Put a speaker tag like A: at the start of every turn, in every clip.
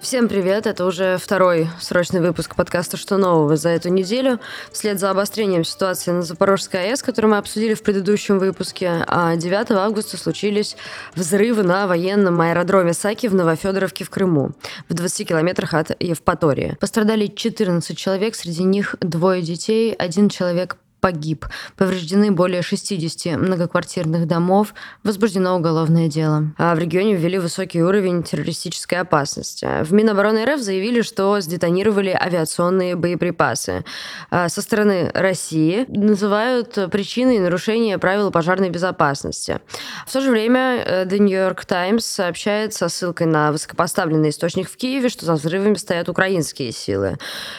A: Всем привет! Это уже второй срочный выпуск подкаста «Что нового» за эту неделю. Вслед за обострением ситуации на Запорожской АЭС, которую мы обсудили в предыдущем выпуске, 9 а августа случились взрывы на военном аэродроме Саки в Новофедоровке в Крыму, в 20 километрах от Евпатории. Пострадали 14 человек, среди них двое детей, один человек погиб. Повреждены более 60 многоквартирных домов. Возбуждено уголовное дело. А в регионе ввели высокий уровень террористической опасности. В Минобороны РФ заявили, что сдетонировали авиационные боеприпасы. А со стороны России называют причиной нарушения правил пожарной безопасности. В то же время э, The New York Times сообщает со ссылкой на высокопоставленный источник в Киеве, что за взрывами стоят украинские силы.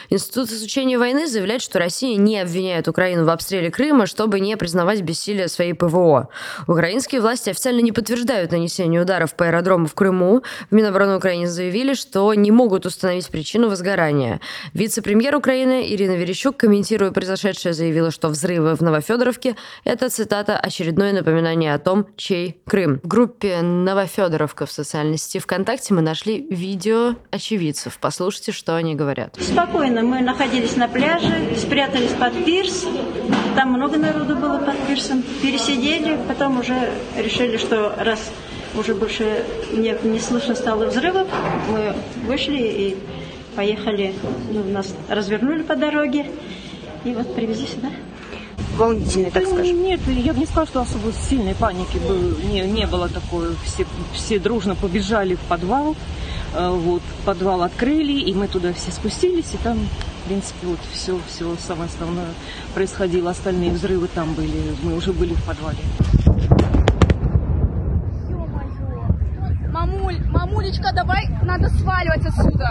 A: Институт изучения войны заявляет, что Россия не обвиняет Украину в обстреле Крыма, чтобы не признавать бессилие своей ПВО. Украинские власти официально не подтверждают нанесение ударов по аэродрому в Крыму. В Минобороны Украины заявили, что не могут установить причину возгорания. Вице-премьер Украины Ирина Верещук, комментируя произошедшее, заявила, что взрывы в Новофедоровке – это, цитата, очередное напоминание о том, чей Крым. В группе Новофедоровка в социальной сети ВКонтакте мы нашли видео очевидцев. Послушайте, что они говорят.
B: Спокойно. Мы находились на пляже, спрятались под пирс, там много народу было под пирсом. Пересидели, потом уже решили, что раз уже больше не, не слышно стало взрывов, мы вышли и поехали, ну, нас развернули по дороге и вот привезли сюда
C: волнительной, так скажем?
D: Нет, я бы не сказала, что особо сильной паники было, не, не было такой. Все, все дружно побежали в подвал. Э, вот, подвал открыли, и мы туда все спустились, и там в принципе, вот все, все самое основное происходило. Остальные взрывы там были. Мы уже были в подвале.
C: Мамуль, мамулечка, давай, надо сваливать отсюда.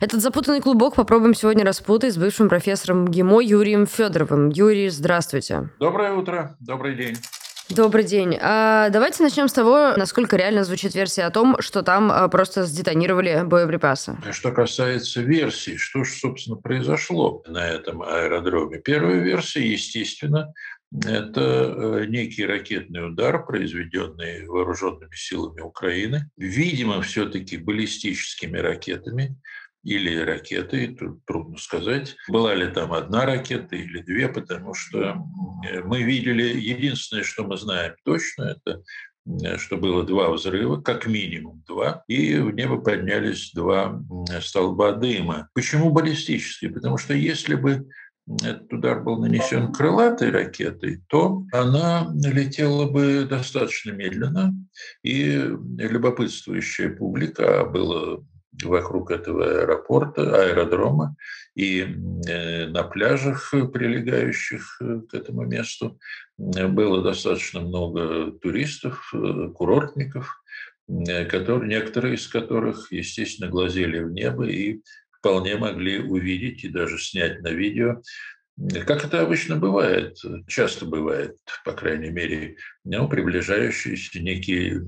A: Этот запутанный клубок попробуем сегодня распутать с бывшим профессором ГИМО Юрием Федоровым. Юрий, здравствуйте.
E: Доброе утро, добрый день.
A: Добрый день. А, давайте начнем с того, насколько реально звучит версия о том, что там а, просто сдетонировали боеприпасы.
E: Что касается версий, что же, собственно, произошло на этом аэродроме? Первая версия, естественно, это э, некий ракетный удар, произведенный вооруженными силами Украины, видимо, все-таки баллистическими ракетами, или ракеты, тут трудно сказать, была ли там одна ракета или две, потому что мы видели, единственное, что мы знаем точно, это что было два взрыва, как минимум два, и в небо поднялись два столба дыма. Почему баллистические? Потому что если бы этот удар был нанесен крылатой ракетой, то она летела бы достаточно медленно, и любопытствующая публика, а было вокруг этого аэропорта, аэродрома и э, на пляжах, прилегающих э, к этому месту, было достаточно много туристов, э, курортников, которые, некоторые из которых, естественно, глазели в небо и вполне могли увидеть и даже снять на видео. Как это обычно бывает, часто бывает, по крайней мере, ну, приближающийся некий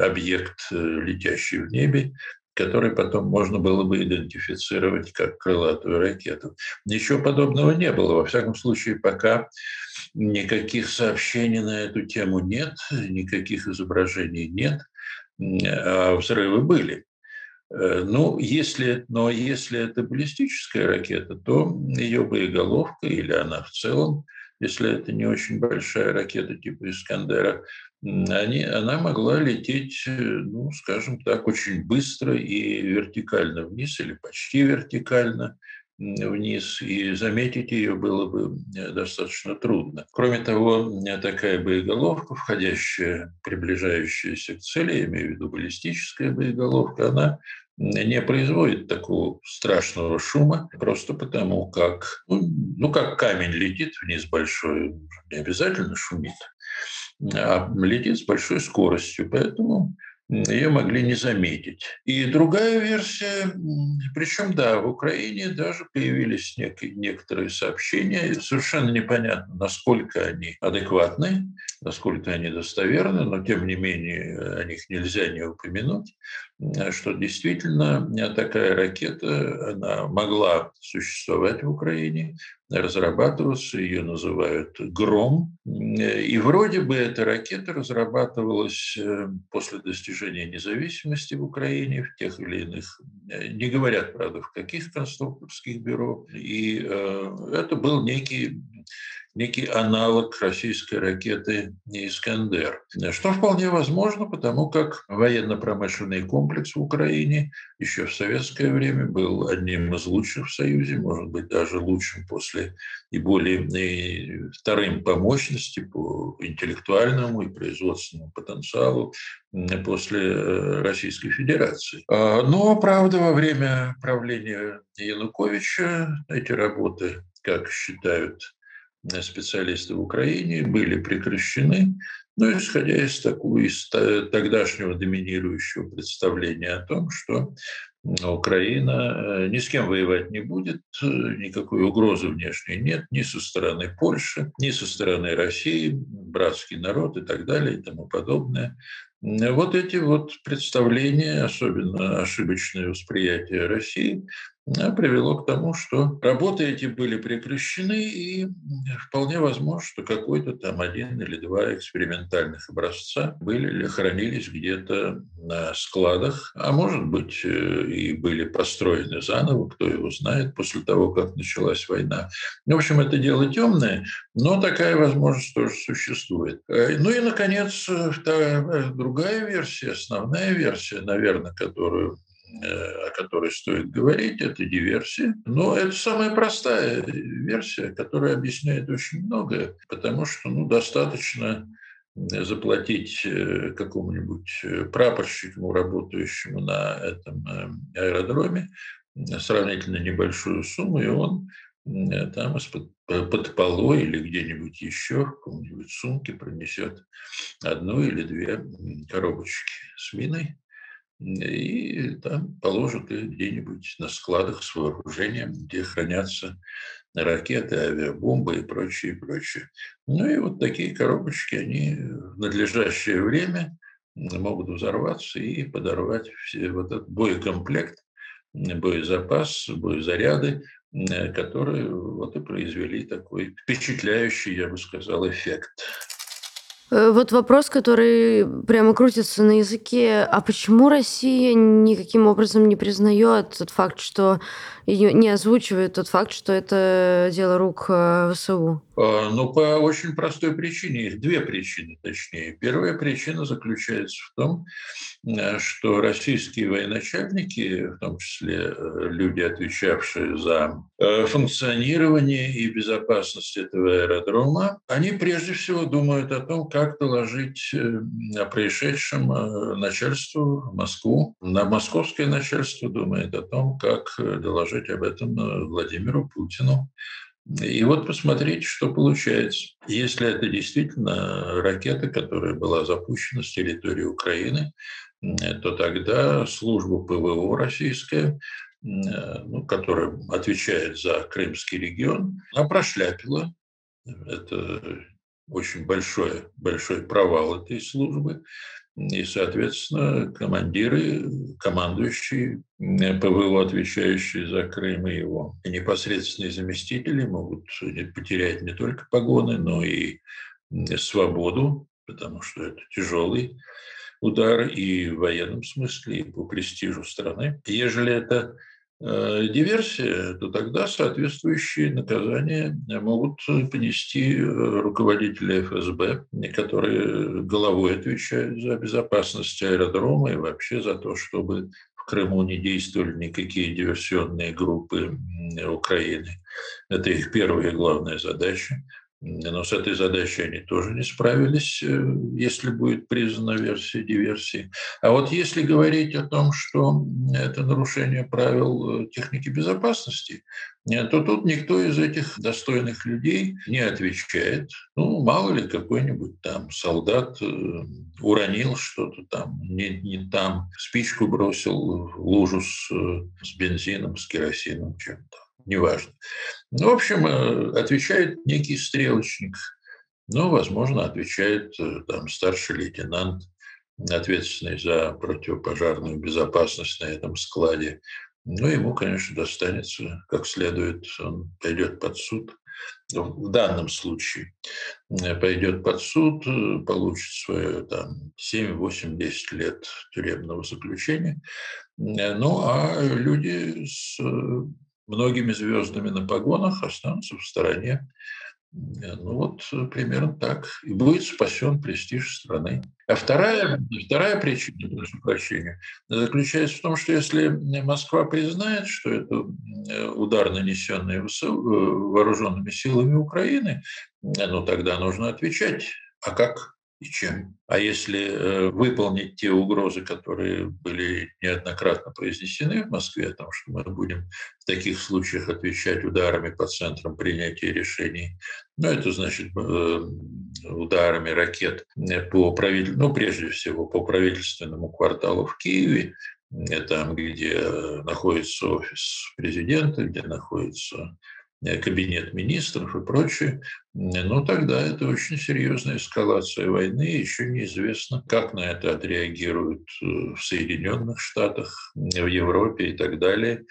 E: объект, летящий в небе, который потом можно было бы идентифицировать как крылатую ракету. Ничего подобного не было. Во всяком случае, пока никаких сообщений на эту тему нет, никаких изображений нет, а взрывы были. Э, ну, если, но если это баллистическая ракета, то ее боеголовка или она в целом, если это не очень большая ракета типа «Искандера», они, она могла лететь, э, ну, скажем так, очень быстро и вертикально вниз или почти вертикально вниз, и заметить ее было бы э, достаточно трудно. Кроме того, такая боеголовка, входящая, приближающаяся к цели, я имею в виду баллистическая боеголовка, она не производит такого страшного шума, просто потому как, ну, ну как камень летит вниз большой, не обязательно шумит летит с большой скоростью, поэтому ее могли не заметить. И другая версия, причем, да, в Украине даже появились нек- некоторые сообщения, совершенно непонятно, насколько они адекватны, насколько они достоверны, но тем не менее о них нельзя не упомянуть, что действительно такая ракета, она могла существовать в Украине, разрабатываться, ее называют «Гром». И вроде бы эта ракета разрабатывалась э, после достижения независимости в Украине в тех или иных, э, не говорят, правда, в каких конструкторских бюро. И э, это был некий некий аналог российской ракеты «Искандер», что вполне возможно, потому как военно-промышленный комплекс в Украине еще в советское время был одним из лучших в Союзе, может быть, даже лучшим после и более и вторым по мощности, по интеллектуальному и производственному потенциалу после э, Российской Федерации. А, но, правда, во время правления Януковича эти работы, как считают специалисты в Украине были прекращены, но исходя из такого из тогдашнего доминирующего представления о том, что Украина э, ни с кем воевать не будет, э, никакой угрозы внешней нет ни со стороны Польши, ни со стороны России, братский народ и так далее и тому подобное. Вот эти вот представления, особенно ошибочное восприятие России, привело к тому, что работы эти были прекращены, и вполне возможно, что какой-то там один или два экспериментальных образца были или хранились где-то на складах, а может быть э, и были построены заново, кто его знает, после того, как началась война. В общем, это дело темное, но такая возможность тоже существует. Э, ну и, наконец, вторая, другая версия, основная версия, наверное, которую Э, о которой стоит говорить, это диверсия. Но это самая простая версия, которая объясняет очень многое, потому что ну, достаточно заплатить э, какому-нибудь э, прапорщику, работающему на этом аэродроме, сравнительно небольшую сумму, и он там из-под под полой или где-нибудь еще в каком-нибудь сумке принесет одну или две коробочки с миной, и там положат их где-нибудь на складах с вооружением, где хранятся ракеты, авиабомбы и прочее, и прочее. Ну и вот такие коробочки, они в надлежащее время могут взорваться и подорвать все, вот этот боекомплект, боезапас, боезаряды, которые вот и произвели такой впечатляющий, я бы сказал, эффект.
A: Э, вот вопрос, который прямо крутится на языке. А почему Россия никаким образом не признает тот факт, что не озвучивает тот факт, что это дело рук э, ВСУ?
E: А, ну, по очень простой причине. Их две причины, точнее. Первая причина заключается в том, э, что российские военачальники, в том числе э, люди, отвечавшие за функционирование и безопасность этого аэродрома, они прежде всего думают о том, как доложить о происшедшем начальству Москву. На московское начальство думает о том, как доложить доложить об этом э, Владимиру Путину. И вот посмотрите, что получается. Если это действительно ракета, которая была запущена с территории Украины, то тогда служба ПВО российская, э, ну, которая отвечает за Крымский регион, она прошляпила. Это очень большой, большой провал этой службы. И, соответственно, командиры, командующие ПВО, отвечающие за Крым и его непосредственные заместители могут потерять не только погоны, но и свободу, потому что это тяжелый удар и в военном смысле, и по престижу страны. Ежели это Э, диверсия, то тогда соответствующие наказания могут понести э, руководители ФСБ, которые головой отвечают за безопасность аэродрома и вообще за то, чтобы в Крыму не действовали никакие диверсионные группы Украины. Это их первая и главная задача. Но с этой задачей они тоже не справились, э, если будет признана версия диверсии. А вот если говорить о том, что это нарушение правил э, техники безопасности, э, то тут никто из этих достойных людей не отвечает. Ну, мало ли какой-нибудь там солдат уронил что-то там, не, не там, спичку бросил в лужу с, с бензином, с керосином, чем-то неважно. Ну, в общем, э, отвечает некий стрелочник но, возможно, отвечает там старший лейтенант, ответственный за противопожарную безопасность на этом складе. Ну, ему, конечно, достанется как следует, он пойдет под суд. В данном случае пойдет под суд, получит свое там 7, 8, 10 лет тюремного заключения. Ну, а люди с многими звездами на погонах останутся в стороне. Ну вот примерно так. И будет спасен престиж страны. А вторая, вторая причина, прошу прощения, заключается в том, что если Москва признает, что это удар, нанесенный э, вооруженными силами Украины, ну тогда нужно отвечать. А как? И чем. А если э, выполнить те угрозы, которые были неоднократно произнесены в Москве, о том, что мы будем в таких случаях отвечать ударами по центрам принятия решений, ну, это значит э, ударами ракет по правитель... ну, прежде всего, по правительственному кварталу в Киеве, там, где находится офис президента, где находится Э, кабинет министров и прочее, но тогда это очень серьезная эскалация войны. Еще неизвестно, как на это отреагируют э, в Соединенных Штатах, в Европе и так далее.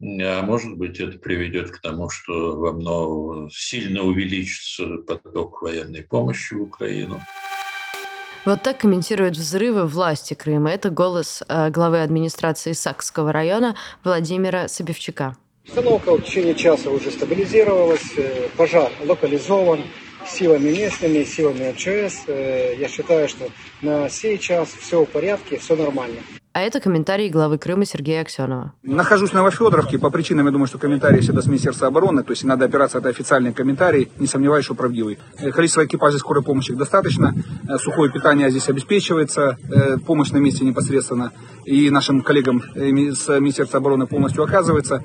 E: А может быть, это приведет к тому, что во много сильно увеличится поток военной помощи в Украину.
A: Вот так комментируют взрывы власти Крыма. Это голос э, главы администрации Сакского района Владимира Собевчака.
F: Обстановка в течение часа уже стабилизировалась, э, пожар локализован силами местными, силами МЧС. Э, я считаю, что на сей час все в порядке, все нормально.
A: А это комментарий главы Крыма Сергея Аксенова.
G: Нахожусь в Новофедоровке. По причинам, я думаю, что комментарии всегда с Министерства обороны. То есть надо опираться, это официальный комментарий. Не сомневаюсь, что правдивый. Э, количество экипажей скорой помощи достаточно. Сухое питание здесь обеспечивается. Помощь на месте непосредственно. И нашим коллегам с Министерства обороны полностью оказывается.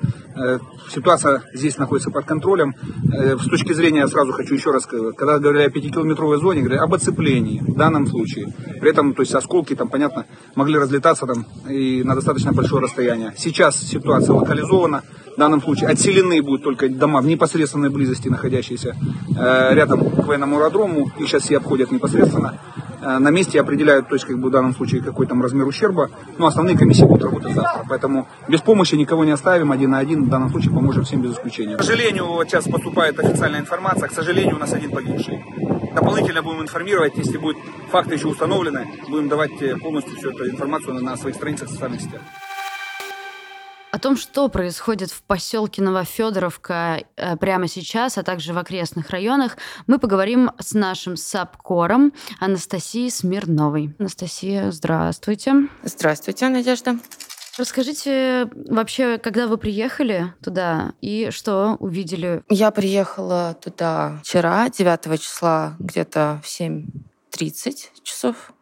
G: Ситуация здесь находится под контролем. С точки зрения, сразу хочу еще раз сказать, когда говорили о пятикилометровой зоне, говорили об оцеплении в данном случае. При этом, то есть осколки там, понятно, могли разлетаться там и на достаточно большое расстояние. Сейчас ситуация локализована. В данном случае отселены будут только дома в непосредственной близости, находящиеся э, рядом к военному аэродрому. И сейчас все обходят непосредственно. Э, на месте определяют, то есть как бы в данном случае какой там размер ущерба. Но основные комиссии будут работать завтра. Поэтому без помощи никого не оставим. Один на один в данном случае поможем всем без исключения. К сожалению, вот сейчас поступает официальная информация. К сожалению, у нас один погибший. Дополнительно будем информировать, если будут факты еще установлены, будем давать э, полностью всю эту информацию на своих страницах в социальных сетях.
A: О том, что происходит в поселке Новофедоровка э, прямо сейчас, а также в окрестных районах, мы поговорим с нашим САПКОРом Анастасией Смирновой. Анастасия, здравствуйте.
H: Здравствуйте, Надежда.
A: Расскажите вообще, когда вы приехали туда и что увидели?
H: Я приехала туда вчера, 9 числа, где-то в 7.30 часов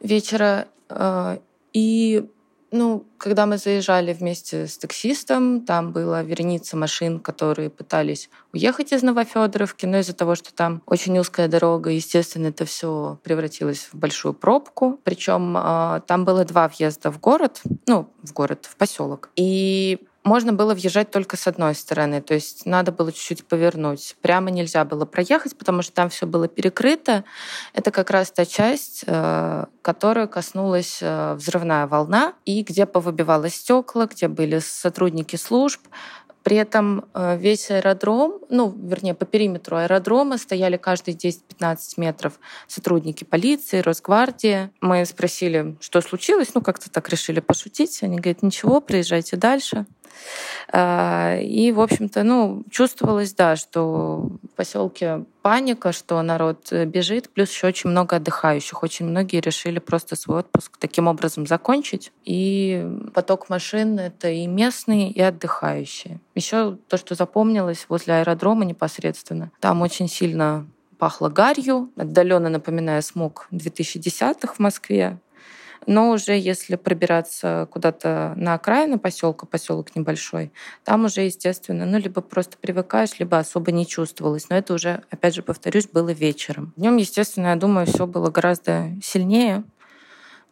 H: вечера. Э, и ну, когда мы заезжали вместе с таксистом, там была вереница машин, которые пытались уехать из Новофедоровки, но из-за того, что там очень узкая дорога, естественно, это все превратилось в большую пробку. Причем э, там было два въезда в город, ну, в город, в поселок. И можно было въезжать только с одной стороны, то есть надо было чуть-чуть повернуть. Прямо нельзя было проехать, потому что там все было перекрыто. Это как раз та часть, э, которую коснулась э, взрывная волна, и где повыбивалось стекла, где были сотрудники служб, при этом э, весь аэродром, ну, вернее, по периметру аэродрома стояли каждые 10-15 метров сотрудники полиции, Росгвардии. Мы спросили, что случилось, ну, как-то так решили пошутить. Они говорят, ничего, приезжайте дальше. А, и, в общем-то, ну, чувствовалось, да, что в поселке паника, что народ э, бежит, плюс еще очень много отдыхающих. Очень многие решили просто свой отпуск таким образом закончить. И поток машин — это и местные, и отдыхающие. Еще то, что запомнилось возле аэродрома непосредственно. Там очень сильно пахло гарью, отдаленно напоминая смог 2010-х в Москве. Но уже если пробираться куда-то на окраину поселка, поселок небольшой, там уже, естественно, ну, либо просто привыкаешь, либо особо не чувствовалось. Но это уже, опять же, повторюсь, было вечером. Днем, естественно, я думаю, все было гораздо сильнее.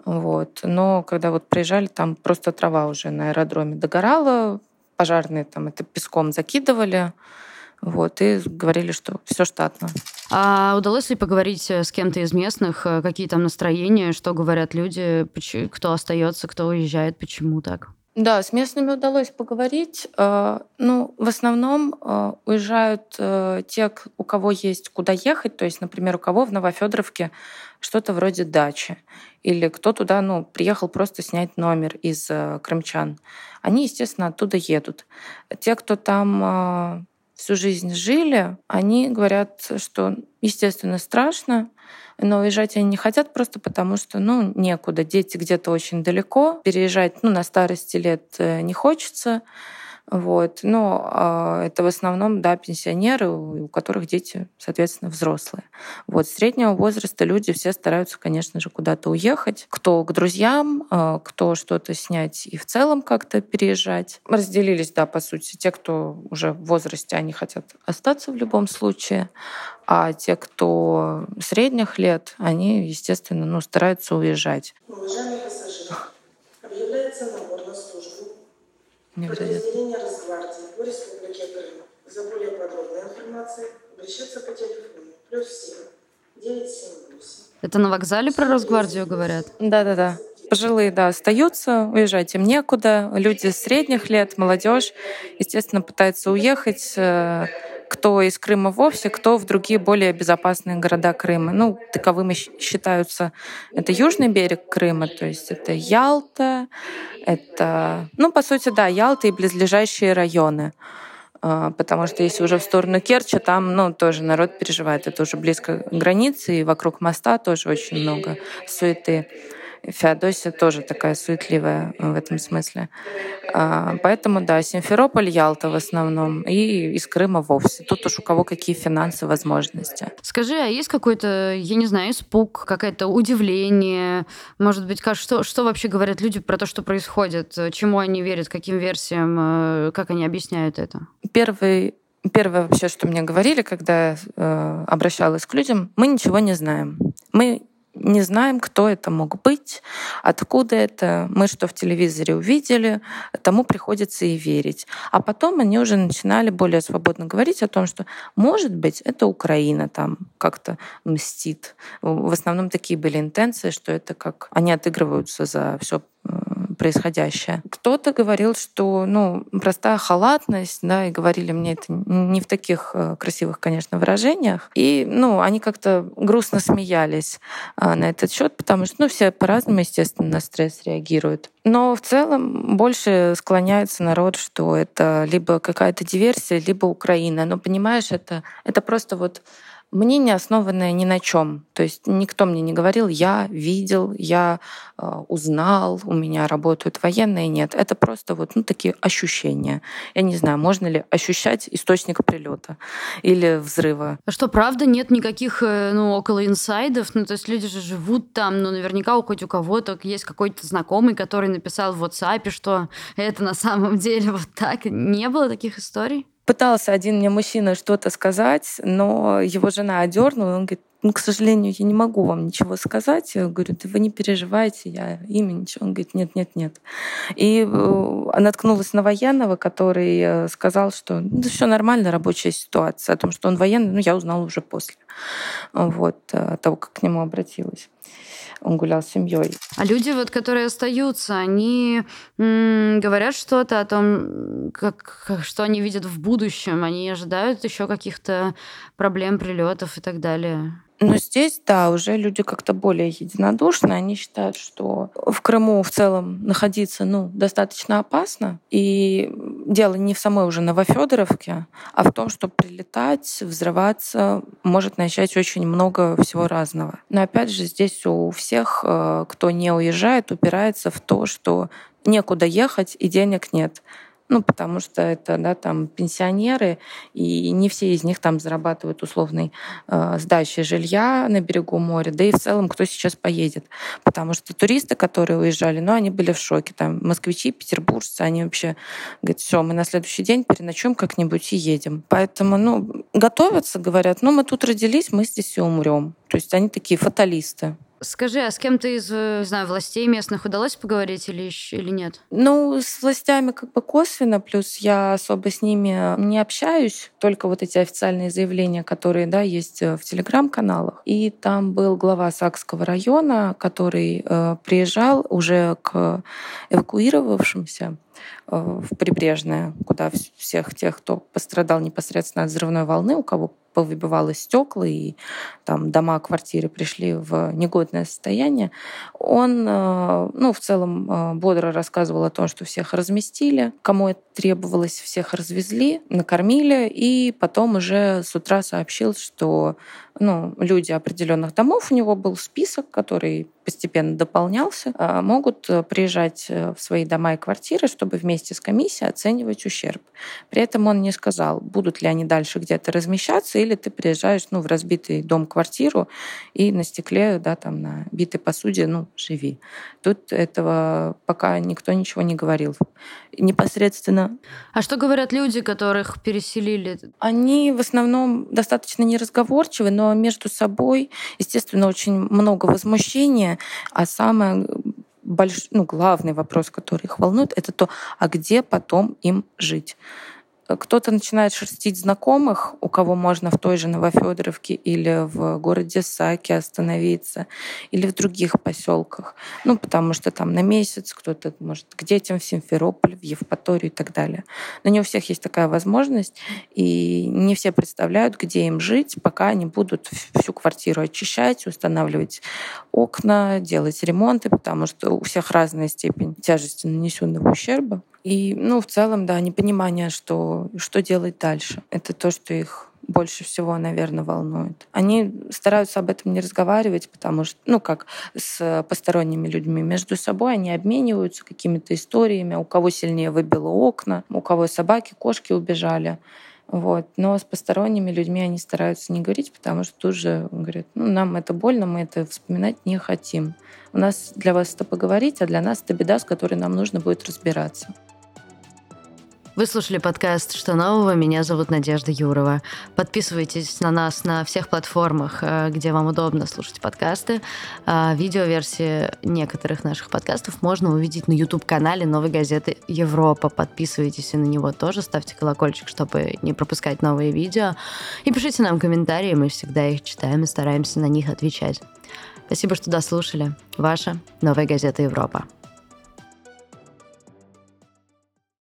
H: Вот. Но когда вот приезжали, там просто трава уже на аэродроме догорала, пожарные там это песком закидывали, Вот, и говорили, что все штатно.
A: А удалось ли поговорить с кем-то из местных? Какие там настроения, что говорят люди, кто остается, кто уезжает, почему так?
H: Да, с местными удалось поговорить. Э, ну, в основном э, уезжают э, те, у кого есть куда ехать. То есть, например, у кого в Новофедоровке что-то вроде дачи. Или кто туда ну, приехал просто снять номер из крымчан. Они, естественно, оттуда едут. Те, кто там всю жизнь жили, они говорят, что, естественно, страшно, но уезжать они не хотят просто потому, что, ну, некуда. Дети где-то очень далеко. Переезжать, ну, на старости лет э, не хочется. Вот. Но э, это в основном, да, пенсионеры, у которых дети, соответственно, взрослые. Вот. Среднего возраста люди все стараются, конечно же, куда-то уехать. Кто к друзьям, э, кто что-то снять и в целом как-то переезжать. Разделились, да, по сути. Те, кто уже в возрасте, они хотят остаться в любом случае. А те, кто средних лет, они, естественно, ну, стараются уезжать.
I: Уважаемые пассажиры, объявляется
H: Невероятно.
I: Подразделение Росгвардии по Республике Крым. За более подробной информацией обращаться по телефону плюс 7 978.
A: Это на вокзале про Росгвардию говорят?
H: Да-да-да. Пожилые, да, остаются, уезжать им некуда. Люди средних лет, молодежь, естественно, пытаются уехать э, кто из Крыма вовсе, кто в другие более безопасные города Крыма. Ну, таковыми считаются это южный берег Крыма, то есть это Ялта, это, ну, по сути, да, Ялта и близлежащие районы. А, потому что если уже в сторону Керчи, там ну, тоже народ переживает. Это уже близко к границе, и вокруг моста тоже очень много суеты. Феодосия тоже такая суетливая в этом смысле. А, поэтому, да, Симферополь, Ялта в основном, и из Крыма вовсе. Тут уж у кого какие финансы, возможности.
A: Скажи, а есть какой-то, я не знаю, испуг, какое-то удивление? Может быть, что, что вообще говорят люди про то, что происходит? Чему они верят, каким версиям? Э, как они объясняют это?
H: Первый Первое вообще, что мне говорили, когда я э, обращалась к людям, мы ничего не знаем. Мы не знаем, кто это мог быть, откуда это. Мы что в телевизоре увидели, тому приходится и верить. А потом они уже начинали более свободно говорить о том, что, может быть, это Украина там как-то мстит. В основном такие были интенции, что это как они отыгрываются за все происходящее. Кто-то говорил, что ну, простая халатность, да, и говорили мне это не в таких э, красивых, конечно, выражениях. И ну, они как-то грустно смеялись а, на этот счет, потому что ну, все по-разному, естественно, на стресс реагируют. Но в целом больше склоняется народ, что это либо какая-то диверсия, либо Украина. Но понимаешь, это, это просто вот мнение, основанное ни на чем. То есть никто мне не говорил, я видел, я э, узнал, у меня работают военные. Нет, это просто вот ну, такие ощущения. Я не знаю, можно ли ощущать источник прилета или взрыва.
A: А что, правда, нет никаких э, ну, около инсайдов? Ну, то есть люди же живут там, ну, наверняка хоть у кого-то есть какой-то знакомый, который написал в WhatsApp, что это на самом деле вот так. Не было таких историй?
H: Пытался один мне мужчина что-то сказать, но его жена одернула. Он говорит, ну, к сожалению, я не могу вам ничего сказать. Я говорю, да вы не переживайте, я имя ничего. Он говорит, нет, нет, нет. И э, наткнулась на военного, который э, сказал, что ну, все нормально, рабочая ситуация. О том, что он военный, ну, я узнала уже после вот, э, того, как к нему обратилась он гулял с семьей.
A: А люди, вот, которые остаются, они м- говорят что-то о том, как, как, что они видят в будущем, они ожидают еще каких-то проблем, прилетов и так далее.
H: Но здесь, да, уже люди как-то более единодушны. Они считают, что в Крыму в целом находиться ну, достаточно опасно. И дело не в самой уже Новофедоровке, а в том, что прилетать, взрываться может начать очень много всего разного. Но опять же, здесь у всех, э, кто не уезжает, упирается в то, что некуда ехать и денег нет. Ну, потому что это, да, там пенсионеры, и не все из них там зарабатывают условной э, сдачей жилья на берегу моря, да и в целом кто сейчас поедет. Потому что туристы, которые уезжали, ну, они были в шоке. Там москвичи, петербуржцы, они вообще говорят, все, мы на следующий день переночуем как-нибудь и едем. Поэтому, ну, готовятся, говорят, ну, мы тут родились, мы здесь и умрем. То есть они такие фаталисты.
A: Скажи, а с кем-то из, не знаю, властей местных удалось поговорить или, еще, или нет?
H: Ну, с властями как бы косвенно, плюс я особо с ними не общаюсь, только вот эти официальные заявления, которые, да, есть в телеграм-каналах. И там был глава Сакского района, который э, приезжал уже к эвакуировавшимся э, в Прибрежное, куда всех тех, кто пострадал непосредственно от взрывной волны, у кого повыбивалось стекла, и там дома, квартиры пришли в негодное состояние, он, э, ну, в целом э, бодро рассказывал о том, что всех разместили, кому это требовалось, всех развезли, накормили, и потом уже с утра сообщил, что ну, люди определенных домов, у него был список, который постепенно дополнялся, а, могут э, приезжать э, в свои дома и квартиры, чтобы вместе с комиссией оценивать ущерб. При этом он не сказал, будут ли они дальше где-то размещаться, или ты приезжаешь ну, в разбитый дом-квартиру и на стекле, да, там, на битой посуде, ну, живи. Тут этого пока никто ничего не говорил. Непосредственно.
A: А что говорят люди, которых переселили?
H: Они в основном достаточно неразговорчивы, но между собой, естественно, очень много возмущения, а самое больш... ну, главный вопрос, который их волнует, это то, а где потом им жить кто-то начинает шерстить знакомых, у кого можно в той же Новофедоровке или в городе Саки остановиться, или в других поселках. Ну, потому что там на месяц кто-то может к детям в Симферополь, в Евпаторию и так далее. Но не у всех есть такая возможность, и не все представляют, где им жить, пока они будут всю квартиру очищать, устанавливать окна, делать ремонты, потому что у всех разная степень тяжести нанесенного ущерба. И, ну, в целом, да, непонимание, что, что делать дальше. Это то, что их больше всего, наверное, волнует. Они стараются об этом не разговаривать, потому что, ну, как с посторонними людьми между собой, они обмениваются какими-то историями, у кого сильнее выбило окна, у кого собаки, кошки убежали. Вот. Но с посторонними людьми они стараются не говорить, потому что тут же говорят, ну, нам это больно, мы это вспоминать не хотим. У нас для вас это поговорить, а для нас это беда, с которой нам нужно будет разбираться.
A: Вы слушали подкаст «Что нового?». Меня зовут Надежда Юрова. Подписывайтесь на нас на всех платформах, э, где вам удобно слушать подкасты. А, видеоверсии некоторых наших подкастов можно увидеть на YouTube-канале «Новой газеты Европа». Подписывайтесь на него тоже, ставьте колокольчик, чтобы не пропускать новые видео. И пишите нам комментарии, мы всегда их читаем и стараемся на них отвечать. Спасибо, что дослушали. Ваша «Новая газета Европа».